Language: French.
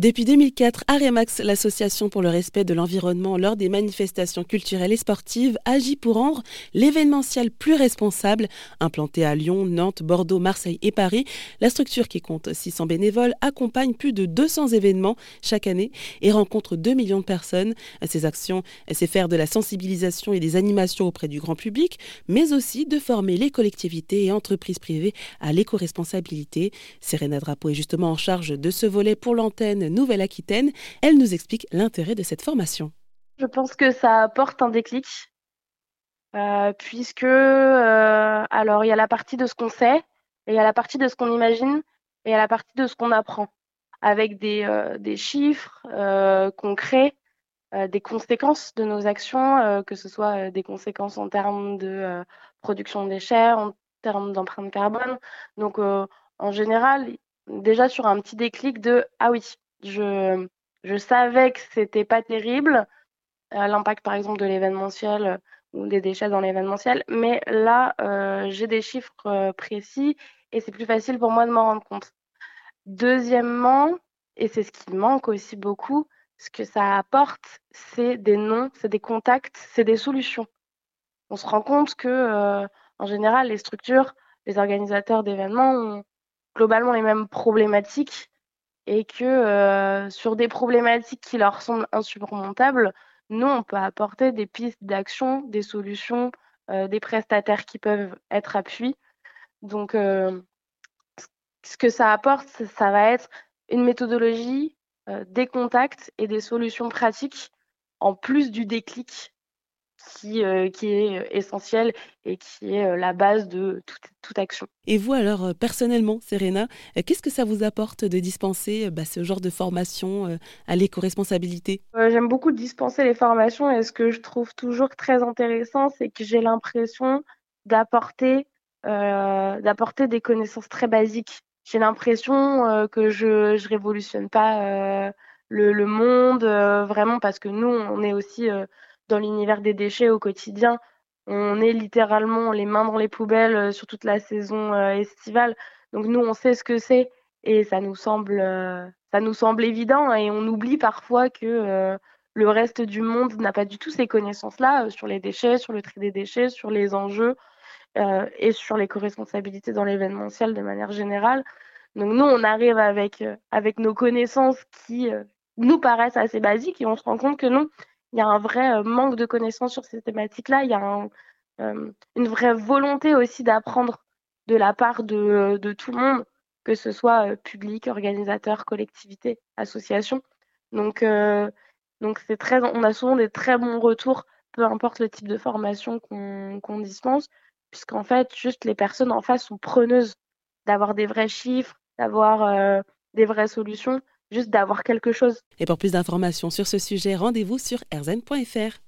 Depuis 2004, Aremax, l'association pour le respect de l'environnement lors des manifestations culturelles et sportives, agit pour rendre l'événementiel plus responsable. Implantée à Lyon, Nantes, Bordeaux, Marseille et Paris, la structure qui compte 600 bénévoles accompagne plus de 200 événements chaque année et rencontre 2 millions de personnes. Ces actions, c'est faire de la sensibilisation et des animations auprès du grand public, mais aussi de former les collectivités et entreprises privées à l'éco-responsabilité. Serena Drapeau est justement en charge de ce volet pour l'antenne Nouvelle-Aquitaine. Elle nous explique l'intérêt de cette formation. Je pense que ça apporte un déclic, euh, puisque euh, alors il y a la partie de ce qu'on sait, et il y a la partie de ce qu'on imagine, et il y a la partie de ce qu'on apprend, avec des, euh, des chiffres concrets, des conséquences de nos actions, que ce soit des conséquences en termes de production de déchets, en termes d'empreinte carbone. Donc en général, déjà sur un petit déclic de ah oui, je, savais que c'était pas terrible, euh, l'impact par exemple de l'événementiel euh, ou des déchets dans l'événementiel, mais là, euh, j'ai des chiffres précis et c'est plus facile pour moi de m'en rendre compte. Deuxièmement, et c'est ce qui manque aussi beaucoup, ce que ça apporte, c'est des noms, c'est des contacts, c'est des solutions. On se rend compte que, en général, les structures, les organisateurs d'événements ont globalement les mêmes problématiques et que euh, sur des problématiques qui leur semblent insurmontables, nous, on peut apporter des pistes d'action, des solutions, euh, des prestataires qui peuvent être appuyés. Donc, euh, ce que ça apporte, ça va être une méthodologie, des contacts et des solutions pratiques en plus du déclic qui, euh, qui est euh, essentiel et qui est euh, la base de toute, action. Et vous alors, personnellement, Serena, qu'est-ce que ça vous apporte de dispenser bah, ce genre de formation à l'éco-responsabilité? J'aime beaucoup dispenser les formations et ce que je trouve toujours très intéressant, c'est que j'ai l'impression d'apporter d'apporter des connaissances très basiques. J'ai l'impression que je ne révolutionne pas le, le, monde, vraiment, parce que nous, on est aussi dans l'univers des déchets au quotidien. On est littéralement les mains dans les poubelles euh, sur toute la saison euh, estivale. Donc nous, on sait ce que c'est et ça nous semble, euh, ça nous semble évident et on oublie parfois que le reste du monde n'a pas du tout ces connaissances-là sur les déchets, sur le tri des déchets, sur les enjeux et sur les co-responsabilités dans l'événementiel de manière générale. Donc nous, on arrive avec, avec nos connaissances qui nous paraissent assez basiques et on se rend compte que non, il y a un vrai euh, manque de connaissances sur ces thématiques-là. Il y a euh, une vraie volonté aussi d'apprendre de la part de, tout le monde, que ce soit euh, public, organisateur, collectivité, association. Donc, donc c'est très, on a souvent des très bons retours, peu importe le type de formation qu'on dispense, puisqu'en fait, juste les personnes en face sont preneuses d'avoir des vrais chiffres, d'avoir des vraies solutions juste d'avoir quelque chose. Et pour plus d'informations sur ce sujet, rendez-vous sur rzn.fr.